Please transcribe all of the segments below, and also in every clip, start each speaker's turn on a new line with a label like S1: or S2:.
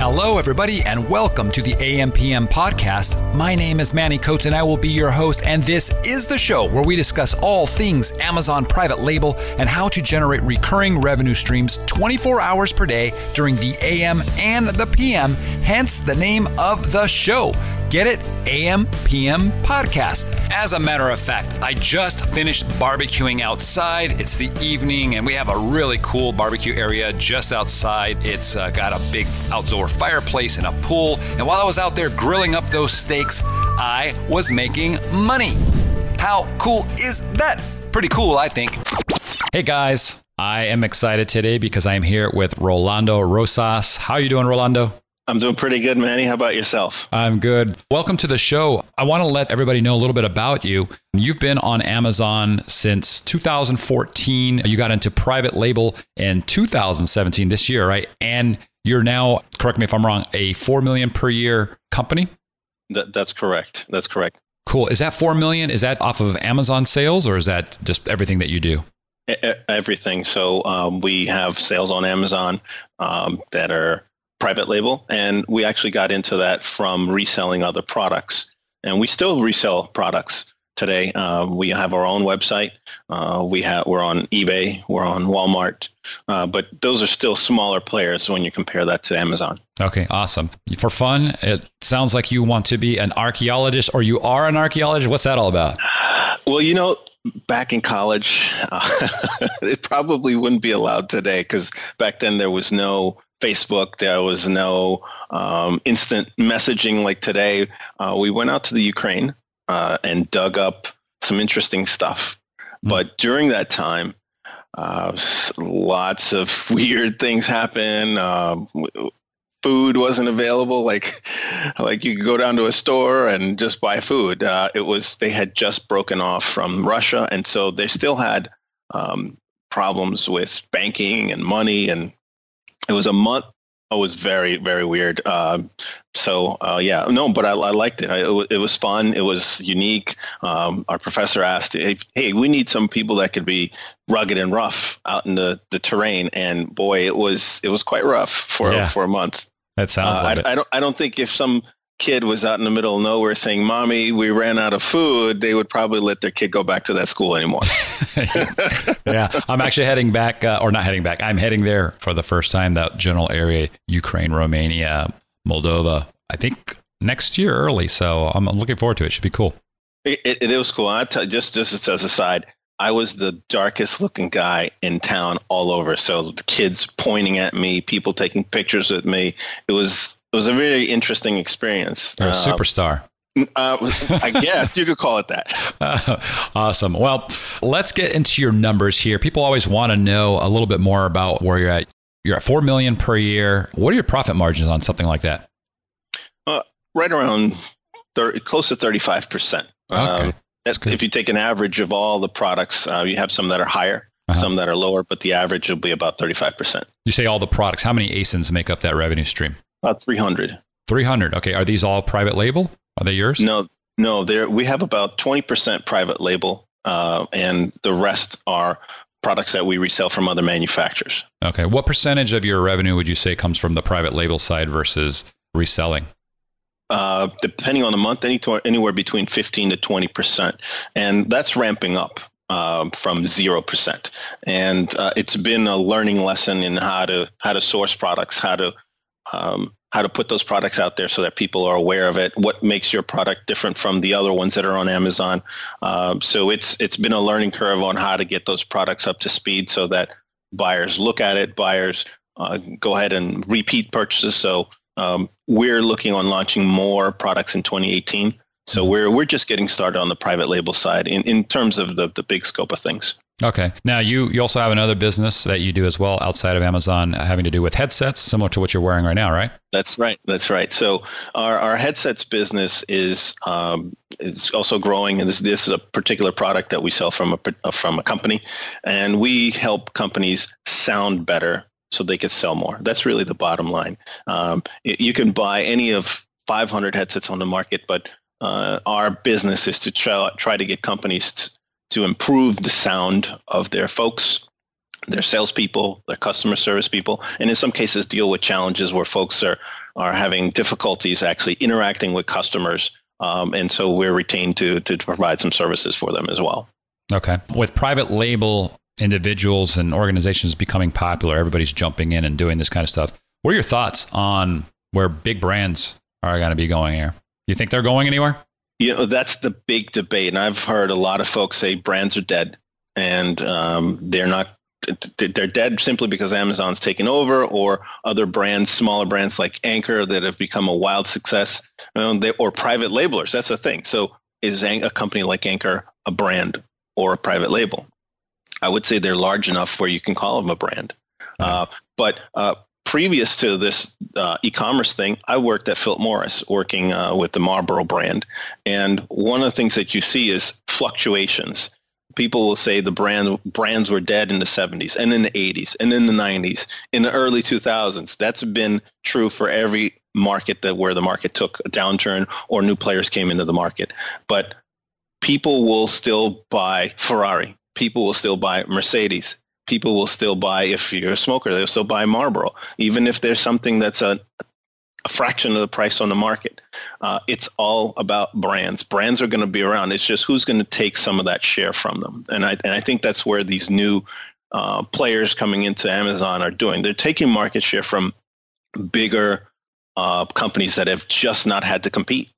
S1: Hello, everybody, and welcome to the AMPM podcast. My name is Manny Coats, and I will be your host. And this is the show where we discuss all things Amazon private label and how to generate recurring revenue streams 24 hours per day during the AM and the PM, hence the name of the show. Get it? AM PM podcast. As a matter of fact, I just finished barbecuing outside. It's the evening, and we have a really cool barbecue area just outside. It's uh, got a big outdoor fireplace and a pool. And while I was out there grilling up those steaks, I was making money. How cool is that? Pretty cool, I think. Hey guys, I am excited today because I'm here with Rolando Rosas. How are you doing, Rolando?
S2: I'm doing pretty good, Manny. How about yourself?
S1: I'm good. Welcome to the show. I want to let everybody know a little bit about you. You've been on Amazon since 2014. You got into private label in 2017, this year, right? And you're now, correct me if I'm wrong, a 4 million per year company?
S2: That, that's correct. That's correct.
S1: Cool. Is that 4 million? Is that off of Amazon sales or is that just everything that you do?
S2: Everything. So um, we have sales on Amazon um, that are private label, and we actually got into that from reselling other products. And we still resell products today. Uh, we have our own website. Uh, we have we're on eBay. We're on Walmart. Uh, but those are still smaller players when you compare that to Amazon.
S1: Okay, awesome. For fun, it sounds like you want to be an archaeologist, or you are an archaeologist. What's that all about?
S2: Well, you know, back in college, it probably wouldn't be allowed today because back then there was no Facebook. There was no um, instant messaging like today. Uh, we went out to the Ukraine uh, and dug up some interesting stuff. Mm. But during that time, uh, lots of weird things happen. Um, food wasn't available. Like, like you could go down to a store and just buy food. Uh, it was they had just broken off from Russia, and so they still had um, problems with banking and money and it was a month. It was very, very weird. Um, so uh, yeah, no, but I, I liked it. I, it, it, was fun. It was unique. Um, our professor asked, hey, hey, we need some people that could be rugged and rough out in the, the terrain. And boy, it was it was quite rough for
S1: yeah.
S2: for a month.
S1: That sounds uh, like
S2: I,
S1: it.
S2: I don't I don't think if some kid was out in the middle of nowhere saying, "Mommy, we ran out of food," they would probably let their kid go back to that school anymore.
S1: yeah, I'm actually heading back, uh, or not heading back. I'm heading there for the first time. That general area: Ukraine, Romania, Moldova. I think next year early. So I'm looking forward to it. Should be cool.
S2: It, it, it was cool. I just just as a side, I was the darkest looking guy in town all over. So the kids pointing at me, people taking pictures with me. It was it was a very interesting experience.
S1: You're a uh, superstar.
S2: Uh, I guess you could call it that.
S1: Uh, awesome. Well, let's get into your numbers here. People always want to know a little bit more about where you're at. You're at four million per year. What are your profit margins on something like that?
S2: Uh, right around 30, close to thirty-five percent.
S1: Okay. Um,
S2: if you take an average of all the products, uh, you have some that are higher, uh-huh. some that are lower, but the average will be about thirty-five percent.
S1: You say all the products. How many ASINs make up that revenue stream?
S2: About 300.
S1: 300. Okay. Are these all private label? Are they yours?
S2: No, no. There we have about 20% private label, uh, and the rest are products that we resell from other manufacturers.
S1: Okay. What percentage of your revenue would you say comes from the private label side versus reselling?
S2: Uh, depending on the month, any to, anywhere between 15 to 20 percent, and that's ramping up. Uh, from zero percent, and uh, it's been a learning lesson in how to how to source products, how to um, how to put those products out there so that people are aware of it. What makes your product different from the other ones that are on Amazon? Um, so it's it's been a learning curve on how to get those products up to speed so that buyers look at it, buyers uh, go ahead and repeat purchases. So um, we're looking on launching more products in 2018. So mm-hmm. we're we're just getting started on the private label side in, in terms of the, the big scope of things.
S1: Okay. Now you you also have another business that you do as well outside of Amazon, having to do with headsets, similar to what you're wearing right now, right?
S2: That's right. That's right. So our, our headsets business is um, is also growing, and this this is a particular product that we sell from a from a company, and we help companies sound better so they can sell more. That's really the bottom line. Um, you can buy any of 500 headsets on the market, but uh, our business is to try, try to get companies to, improve the sound of their folks, their salespeople, their customer service people, and in some cases deal with challenges where folks are, are having difficulties actually interacting with customers. Um, and so we're retained to, to provide some services for them as well.
S1: Okay. With private label individuals and organizations becoming popular, everybody's jumping in and doing this kind of stuff. What are your thoughts on where big brands are going to be going here? You think they're going anywhere?
S2: You know, that's the big debate. And I've heard a lot of folks say brands are dead and um, they're not they're dead simply because Amazon's taken over or other brands, smaller brands like Anker that have become a wild success you know, they, or private labelers. That's the thing. So is a company like Anker a brand or a private label? I would say they're large enough where you can call them a brand. Uh, but uh, previous to this uh, e-commerce thing, I worked at Philip Morris, working uh, with the Marlboro brand, and one of the things that you see is fluctuations. People will say the brand brands were dead in the 70s and in the 80s and in the 90s, in the early 2000s. That's been true for every market that where the market took a downturn or new players came into the market. But people will still buy Ferrari. People will still buy Mercedes people will still buy, if you're a smoker, they'll still buy Marlboro, even if there's something that's a, a fraction of the price on the market. Uh, it's all about brands. Brands are going to be around. It's just who's going to take some of that share from them. And I, and I think that's where these new uh, players coming into Amazon are doing. They're taking market share from bigger uh, companies that have just not had to compete.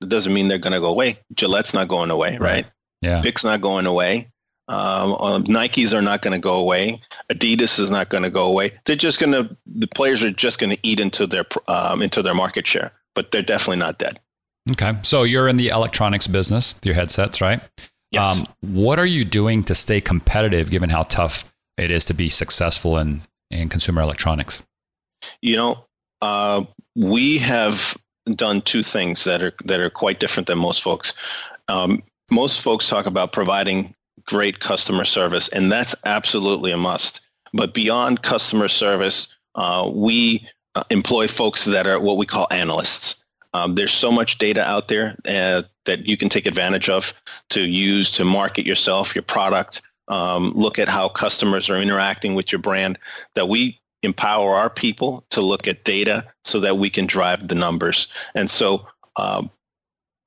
S2: It doesn't mean they're going to go away. Gillette's not going away, right? right?
S1: Yeah.
S2: Bic's not going away. Um, um, Nikes are not going to go away. Adidas is not going to go away. They're just going to the players are just going to eat into their um, into their market share, but they're definitely not dead.
S1: Okay, so you're in the electronics business, your headsets, right?
S2: Yes. Um,
S1: what are you doing to stay competitive, given how tough it is to be successful in in consumer electronics?
S2: You know, uh, we have done two things that are that are quite different than most folks. Um, most folks talk about providing great customer service, and that's absolutely a must. But beyond customer service, uh, we uh, employ folks that are what we call analysts. Um, there's so much data out there uh, that you can take advantage of to use to market yourself, your product, um, look at how customers are interacting with your brand, that we empower our people to look at data so that we can drive the numbers. And so um,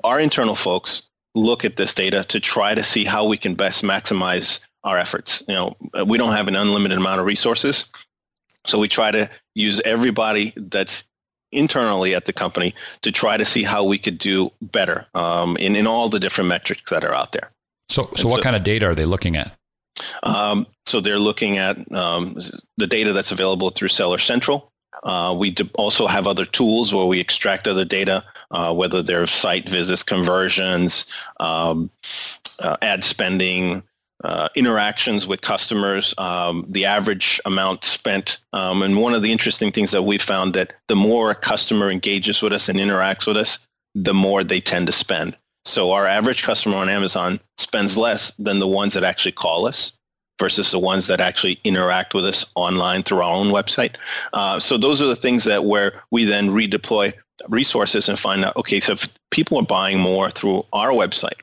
S2: our internal folks look at this data to try to see how we can best maximize our efforts. You know, we don't have an unlimited amount of resources. So we try to use everybody that's internally at the company to try to see how we could do better um, in, in all the different metrics that are out there.
S1: So, so what so, kind of data are they looking at?
S2: Um, so they're looking at um, the data that's available through Seller Central. Uh, we also have other tools where we extract other data uh, whether they're site visits, conversions, um, uh, ad spending, uh, interactions with customers, um, the average amount spent. Um, and one of the interesting things that we found that the more a customer engages with us and interacts with us, the more they tend to spend. So our average customer on Amazon spends less than the ones that actually call us versus the ones that actually interact with us online through our own website. Uh, so those are the things that where we then redeploy resources and find out, okay, so if people are buying more through our website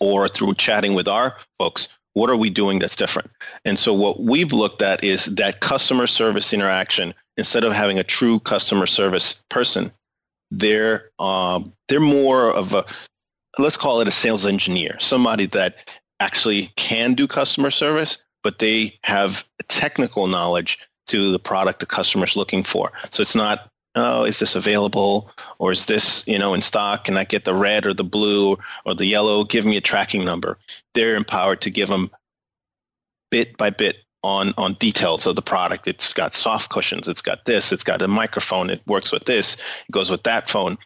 S2: or through chatting with our folks, what are we doing that's different? And so what we've looked at is that customer service interaction, instead of having a true customer service person, they're, um, they're more of a, let's call it a sales engineer, somebody that actually can do customer service, but they have technical knowledge to the product the customer's looking for. So it's not oh, is this available? Or is this, you know, in stock? Can I get the red or the blue or the yellow? Give me a tracking number. They're empowered to give them bit by bit on, on details of the product. It's got soft cushions. It's got this. It's got a microphone. It works with this. It goes with that phone.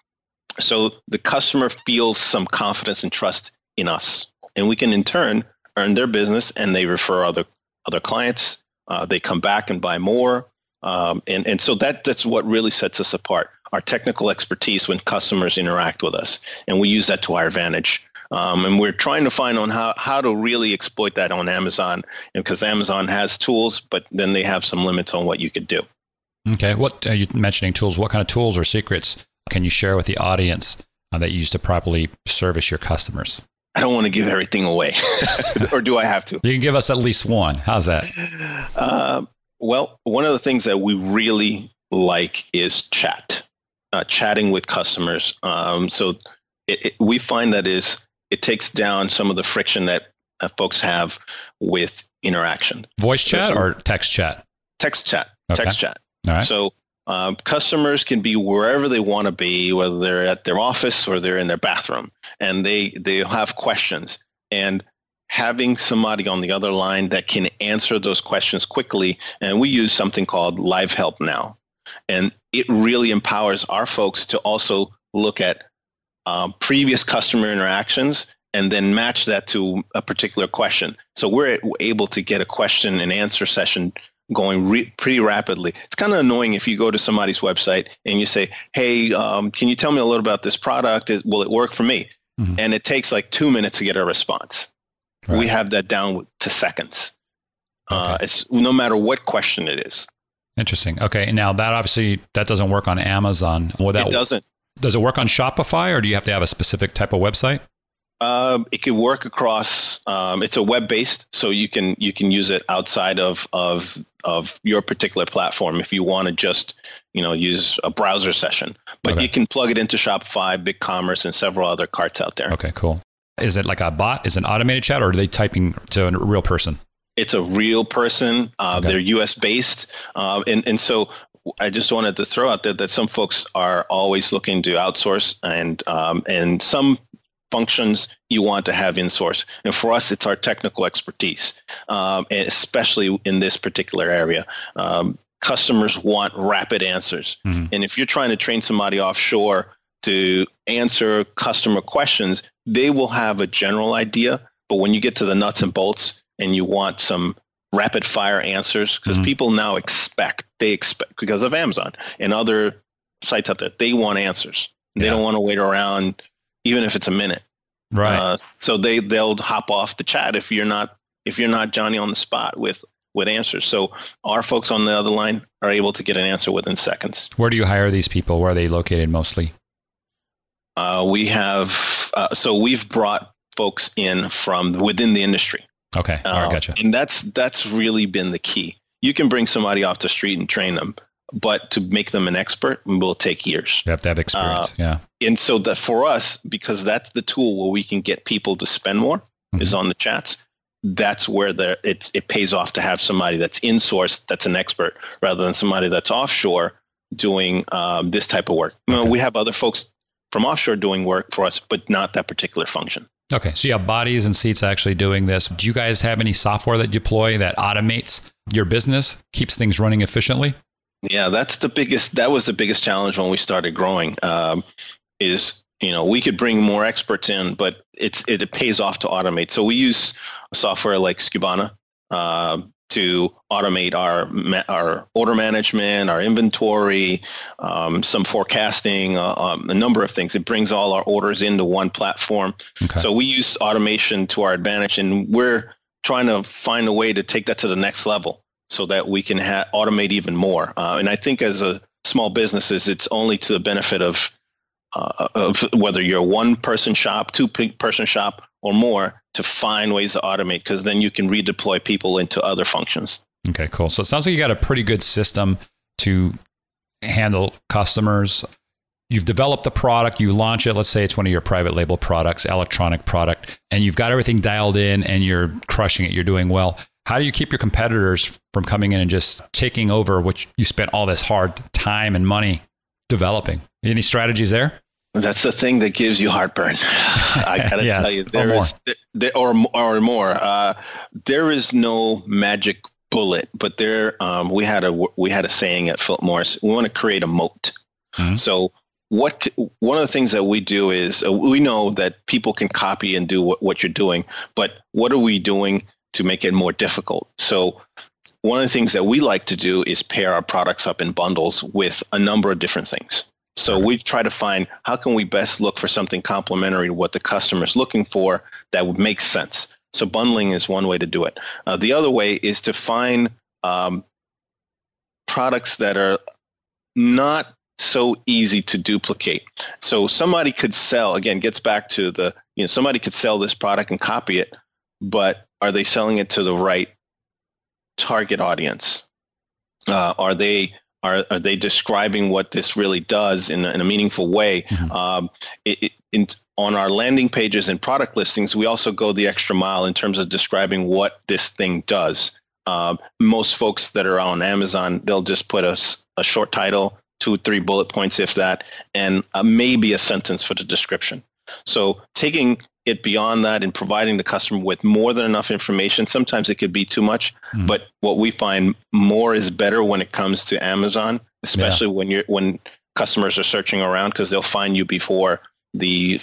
S2: So the customer feels some confidence and trust in us. And we can in turn earn their business and they refer other other clients. Uh, they come back and buy more. Um, and, and so that, that's what really sets us apart, our technical expertise when customers interact with us. And we use that to our advantage. Um, and we're trying to find on how, how to really exploit that on Amazon because Amazon has tools, but then they have some limits on what you could do.
S1: Okay. What are you mentioning tools? What kind of tools or secrets can you share with the audience uh, that you use to properly service your customers?
S2: I don't want to give everything away, or do I have to?
S1: You can give us at least one. How's that?
S2: Uh, well, one of the things that we really like is chat, uh, chatting with customers. Um, so it, it, we find that is it takes down some of the friction that uh, folks have with interaction.
S1: Voice chat or text chat?
S2: Text chat. Okay. Text chat.
S1: All right.
S2: So um, customers can be wherever they want to be, whether they're at their office or they're in their bathroom, and they they have questions. And having somebody on the other line that can answer those questions quickly, and we use something called LiveHelpNow, and it really empowers our folks to also look at um, previous customer interactions and then match that to a particular question. So we're able to get a question and answer session going re- pretty rapidly. It's kind of annoying if you go to somebody's website and you say, "Hey, um, can you tell me a little about this product? Will it work for me?" Mm-hmm. And it takes like two minutes to get a response. Right. We have that down to seconds. Uh, okay. Uh, it's no matter what question it is.
S1: Interesting. Okay, now that obviously that doesn't work on Amazon.
S2: Well, that, it doesn't.
S1: Does it work on Shopify, or do you have to have a specific type of website?
S2: Um, it can work across. Um, it's a web based, so you can you can use it outside of of of your particular platform if you want to just you know use a browser session. But okay. you can plug it into Shopify, BigCommerce, and several other carts out there.
S1: Okay, cool. Is it like a bot? Is it an automated chat, or are they typing to a real person?
S2: It's a real person. Uh, okay. They're U.S. based, uh, and and so I just wanted to throw out there that some folks are always looking to outsource, and um, and some functions you want to have in source. And for us, it's our technical expertise, um, especially in this particular area. Um, customers want rapid answers. Mm-hmm. And if you're trying to train somebody offshore to answer customer questions, they will have a general idea. But when you get to the nuts and bolts and you want some rapid fire answers, because mm-hmm. people now expect, they expect, because of Amazon and other sites out there, they want answers. They don't want to wait around even if it's a minute.
S1: Right. Uh,
S2: so they they'll hop off the chat if you're not if you're not Johnny on the spot with with answers. So our folks on the other line are able to get an answer within seconds.
S1: Where do you hire these people? Where are they located mostly?
S2: Uh, we have uh, so we've brought folks in from within the industry.
S1: Okay, all right, uh, gotcha.
S2: And that's that's really been the key. You can bring somebody off the street and train them, but to make them an expert will take years.
S1: You have to have experience. Uh, yeah.
S2: And so that for us, because that's the tool where we can get people to spend more mm-hmm. is on the chats. That's where the it's it pays off to have somebody that's in source that's an expert rather than somebody that's offshore doing um, this type of work. Okay. You know, we have other folks from offshore doing work for us, but not that particular function.
S1: Okay, so you have bodies and seats actually doing this. Do you guys have any software that deploy that automates your business, keeps things running efficiently?
S2: Yeah, that's the biggest. That was the biggest challenge when we started growing. Um, is you know we could bring more experts in, but it's it, it pays off to automate. So we use software like Skubana. uh, to automate our our order management, our inventory, um, some forecasting, uh, um, a number of things. It brings all our orders into one platform. Okay. So we use automation to our advantage, and we're trying to find a way to take that to the next level so that we can ha- automate even more. Uh, and I think as a small businesses, it's only to the benefit of uh, of whether you're one person shop, two person shop, or more to find ways to automate because then you can redeploy people into other functions.
S1: Okay, cool. So it sounds like you got a pretty good system to handle customers. You've developed the product, you launch it, let's say it's one of your private label products, electronic product, and you've got everything dialed in and you're crushing it, you're doing well. How do you keep your competitors from coming in and just taking over what you spent all this hard time and money developing? Any strategies there?
S2: That's the thing that gives you heartburn. I gotta yes, tell you, there is, or, or more. Uh, there is no magic bullet, but there um, we had a we had a saying at Philip Morris. We want to create a moat. Mm-hmm. So what one of the things that we do is uh, we know that people can copy and do what, what you're doing, but what are we doing to make it more difficult? So one of the things that we like to do is pair our products up in bundles with a number of different things. So we try to find how can we best look for something complementary to what the customer is looking for that would make sense. So bundling is one way to do it. Uh, the other way is to find um, products that are not so easy to duplicate. So somebody could sell, again, gets back to the, you know, somebody could sell this product and copy it, but are they selling it to the right target audience? Uh, are they are, are they describing what this really does in a, in a meaningful way? Mm-hmm. Um, it, it, in, on our landing pages and product listings, we also go the extra mile in terms of describing what this thing does. Um, most folks that are on Amazon, they'll just put a, a short title, two, three bullet points, if that, and uh, maybe a sentence for the description. So taking it beyond that and providing the customer with more than enough information, sometimes it could be too much. Mm. But what we find more is better when it comes to Amazon, especially yeah. when you're when customers are searching around because they'll find you before the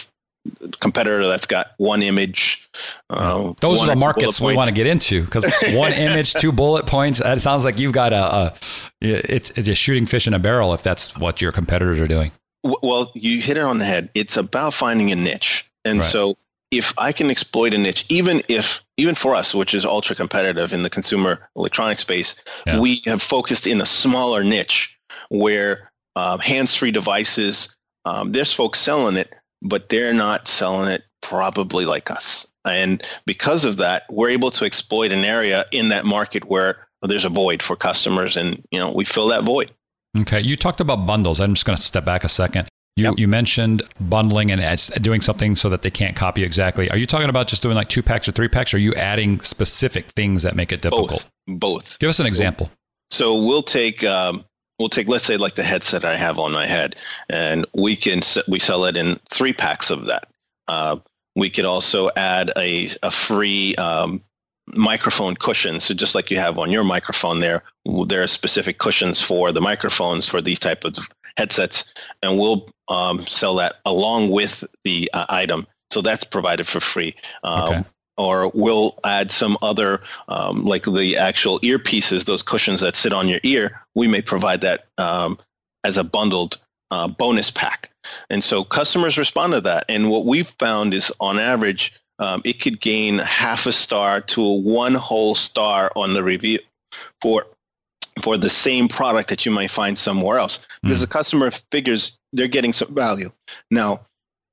S2: competitor that's got one image.
S1: Uh, Those are the markets we want to get into because one image, two bullet points. That sounds like you've got a, a it's it's a shooting fish in a barrel if that's what your competitors are doing.
S2: Well, you hit it on the head. It's about finding a niche, and right. so if I can exploit a niche, even if even for us, which is ultra competitive in the consumer electronic space, yeah. we have focused in a smaller niche where um, hands-free devices. Um, there's folks selling it, but they're not selling it probably like us. And because of that, we're able to exploit an area in that market where there's a void for customers and, you know, we fill that void.
S1: Okay. You talked about bundles. I'm just going to step back a second. You, yep. you mentioned bundling and doing something so that they can't copy exactly. Are you talking about just doing like two packs or three packs? Or are you adding specific things that make it difficult?
S2: Both. Both.
S1: Give us an
S2: so,
S1: example.
S2: So we'll take um, we'll take let's say like the headset I have on my head, and we can we sell it in three packs of that. Uh, we could also add a a free um, microphone cushion. So just like you have on your microphone there, there are specific cushions for the microphones for these type of headsets, and we'll um, sell that along with the uh, item. So that's provided for free. Um, okay or we'll add some other, um, like the actual earpieces, those cushions that sit on your ear. We may provide that um, as a bundled uh, bonus pack. And so customers respond to that. And what we've found is on average, um, it could gain half a star to a one whole star on the review for for the same product that you might find somewhere else. Because mm. the customer figures they're getting some value. Now,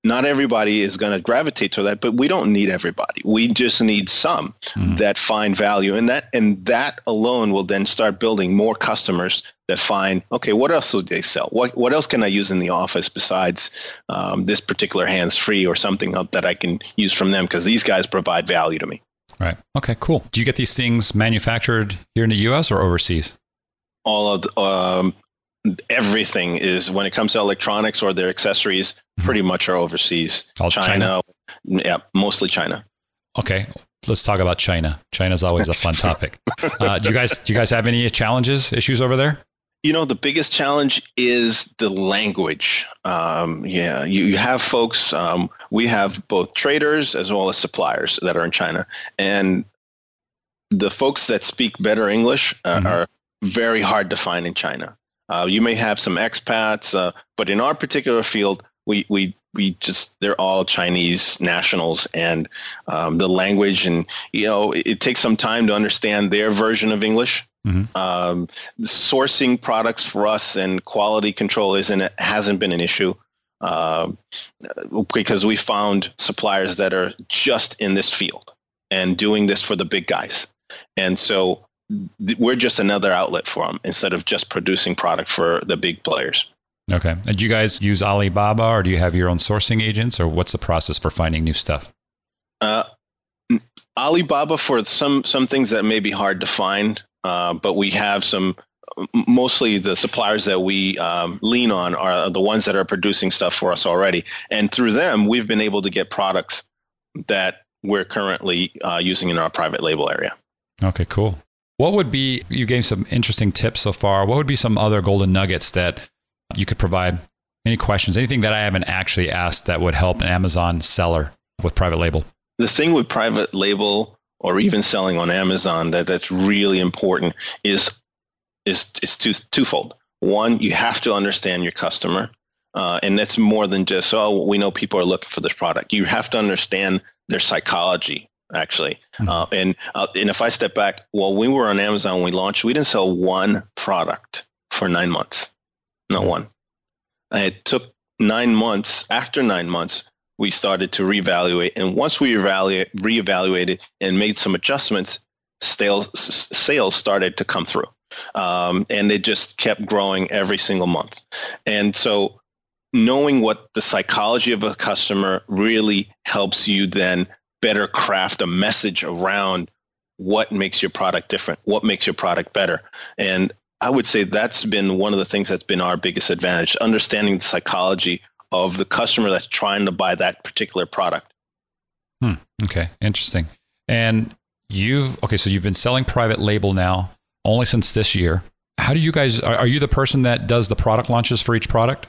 S2: not everybody is going to gravitate to that but we don't need everybody. We just need some mm. that find value and that and that alone will then start building more customers that find okay what else do they sell? What what else can i use in the office besides um, this particular hands free or something that i can use from them? Because these guys provide value to me.
S1: Right. Okay cool. Do you get these things manufactured here in the us or overseas
S2: all of the, um, everything is when it comes to electronics or their accessories mm-hmm. pretty much are overseas. All china, china yeah mostly china.
S1: Okay let's talk about china. China's always a fun topic. Uh, do you guys do you guys have any challenges issues over there?
S2: You know the biggest challenge is the language. Um, yeah you, you have folks um, we have both traders as well as suppliers that are in china. And the folks that speak better english uh, mm-hmm. are very hard to find in china uh, you may have some expats, uh, but in our particular field, we, we, we just, they're all Chinese nationals and um, the language and, you know, it, it, takes some time to understand their version of English. Mm-hmm. Um, sourcing products for us and quality control isn't, hasn't been an issue. Uh, because we found suppliers that are just in this field and doing this for the big guys. And so we're just another outlet for them instead of just producing product for the big players.
S1: Okay. And do you guys use Alibaba or do you have your own sourcing agents or what's the process for finding new stuff? Uh,
S2: Alibaba for some, some things that may be hard to find, uh, but we have some, mostly the suppliers that we um, lean on are the ones that are producing stuff for us already. And through them, we've been able to get products that we're currently uh, using in our private label area.
S1: Okay, cool. What would be, you gave some interesting tips so far. What would be some other golden nuggets that you could provide any questions, anything that I haven't actually asked that would help an Amazon seller with private label?
S2: The thing with private label or even selling on Amazon that that's really important is is is two, twofold. One, you have to understand your customer, uh, and that's more than just oh we know people are looking for this product. You have to understand their psychology actually. Mm-hmm. Uh, and uh, and if I step back, well, we were on Amazon when we launched. We didn't sell one product for nine months, not one. And it took nine months. After nine months, we started to reevaluate. And once we evaluate, reevaluated and made some adjustments, sales sales started to come through, um, and it just kept growing every single month. And so knowing what the psychology of a customer really helps you then better craft a message around what makes your product different, what makes your product better. And I would say that's been one of the things that's been our biggest advantage, understanding the psychology of the customer that's trying to buy that particular product.
S1: Hmm. Okay. Interesting. And you've, okay, so you've been selling private label now only since this year. How do you guys, are, are you the person that does the product launches for each product?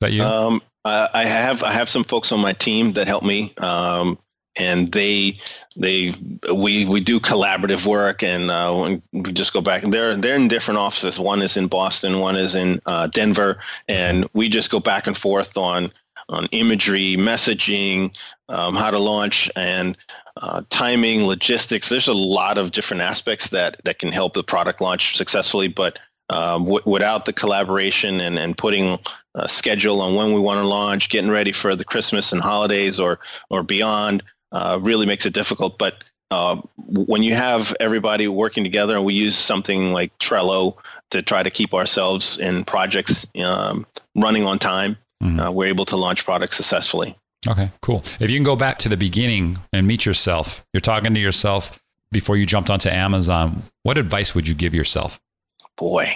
S1: that you? Um,
S2: I have, I have some folks on my team that help me. Um, and they they we we do collaborative work and uh, we just go back they're they're in different offices. One is in boston one is in uh, denver and we just go back and forth on on imagery messaging um, how to launch and uh, timing logistics. There's a lot of different aspects that that can help the product launch successfully but um, w- without the collaboration and, and putting a schedule on when we want to launch, getting ready for the Christmas and holidays or or beyond, uh, really makes it difficult. But uh, when you have everybody working together, and we use something like Trello to try to keep ourselves in projects um, running on time, mm-hmm. uh, we're able to launch products successfully.
S1: Okay, cool. If you can go back to the beginning and meet yourself, you're talking to yourself before you jumped onto Amazon. What advice would you give yourself?
S2: Boy,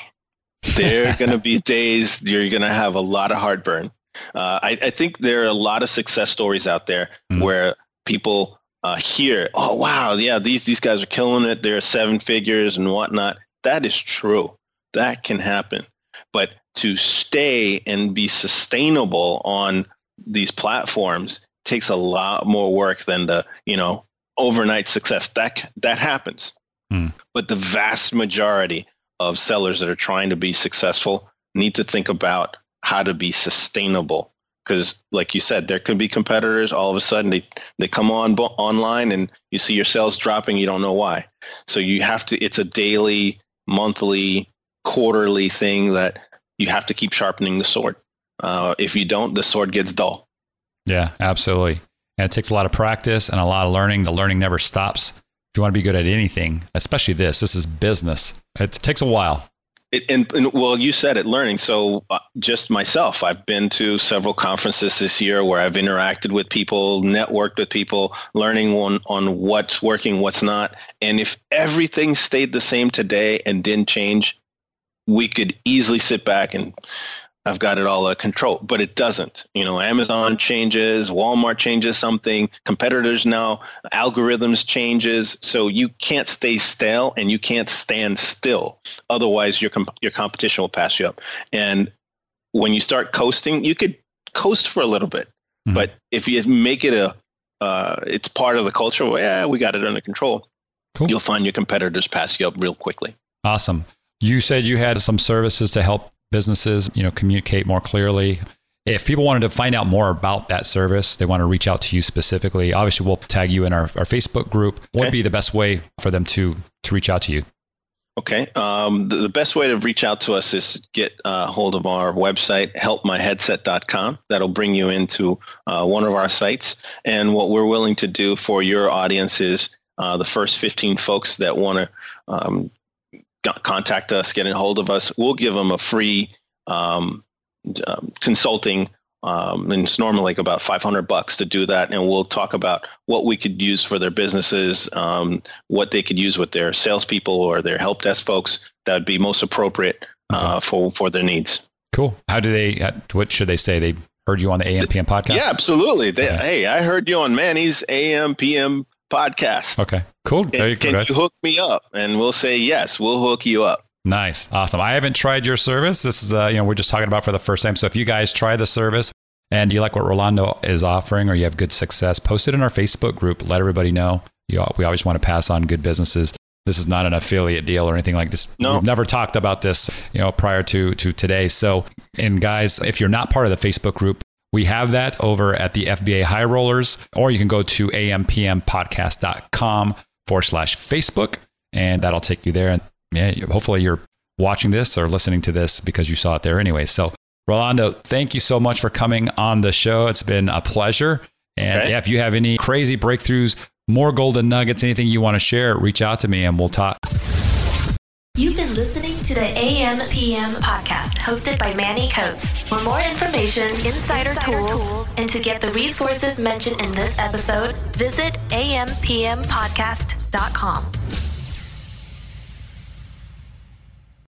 S2: there are going to be days you're going to have a lot of heartburn. Uh, I, I, think there are a lot of success stories out there mm-hmm. where people uh, hear, oh, wow, yeah, these, these guys are killing it. They're seven figures and whatnot. That is true. That can happen. But to stay and be sustainable on these platforms takes a lot more work than the, you know, overnight success. That, that happens. Mm. But the vast majority of sellers that are trying to be successful need to think about how to be sustainable because like you said there could be competitors all of a sudden they they come on bo- online and you see your sales dropping you don't know why. So you have to it's a daily monthly quarterly thing that you have to keep sharpening the sword. Uh, if you don't the sword gets dull.
S1: Yeah absolutely. And it takes a lot of practice and a lot of learning. The learning never stops. If you want to be good at anything especially this this is business. It takes a while
S2: it, and, and, well, you said it, learning. So uh, just myself, I've been to several conferences this year where I've interacted with people, networked with people, learning on, on what's working, what's not. And if everything stayed the same today and didn't change, we could easily sit back and I've got it all under control, but it doesn't. You know, Amazon changes, Walmart changes something, competitors now, algorithms changes. So you can't stay stale and you can't stand still. Otherwise, your, comp- your competition will pass you up. And when you start coasting, you could coast for a little bit. Mm-hmm. But if you make it a, uh, it's part of the culture, well, yeah, we got it under control. Cool. You'll find your competitors pass you up real quickly.
S1: Awesome. You said you had some services to help businesses, you know, communicate more clearly. If people wanted to find out more about that service, they want to reach out to you specifically. Obviously, we'll tag you in our, our Facebook group. What would be the best way for them to to reach out to you?
S2: Okay. Um, the, the, best way to reach out to us is get uh, hold of our website, helpmyheadset.com. That'll bring you into uh, one of our sites. And what we're willing to do for your audience is uh, the first 15 folks that want to um, contact us, get a hold of us. We'll give them a free um, um, consulting, um, and it's normally like about 500 bucks to do that. And we'll talk about what we could use for their businesses, um, what they could use with their salespeople or their help desk folks that would be most appropriate uh, for for their needs.
S1: Cool. How do they? What should they say? They heard you on the AMPM podcast.
S2: Yeah, absolutely. They, okay. Hey, I heard you on Manny's AMPM podcast.
S1: Okay, cool.
S2: Can, can you hook me up? And we'll say yes. We'll hook you up.
S1: Nice. Awesome. I haven't tried your service. This is, uh, you know, we're just talking about for the first time. So if you guys try the service and you like what Rolando is offering or you have good success, post it in our Facebook group. Let everybody know. You, we always want to pass on good businesses. This is not an affiliate deal or anything like this.
S2: No.
S1: We've never talked about this, you know, prior to to today. So, and guys, if you're not part of the Facebook group, we have that over at the FBA High Rollers, or you can go to ampmpodcast.com forward slash Facebook, and that'll take you there. And yeah, hopefully you're watching this or listening to this because you saw it there anyway. So, Rolando, thank you so much for coming on the show. It's been a pleasure. And
S2: Okay.
S1: yeah, if you have any crazy breakthroughs, more golden nuggets, anything you want to share, reach out to me and we'll talk.
S3: You've been listening to the AM PM podcast hosted by Manny Coats. For more information, insider, tools, and to get the resources mentioned in this episode, visit ampmpodcast.com.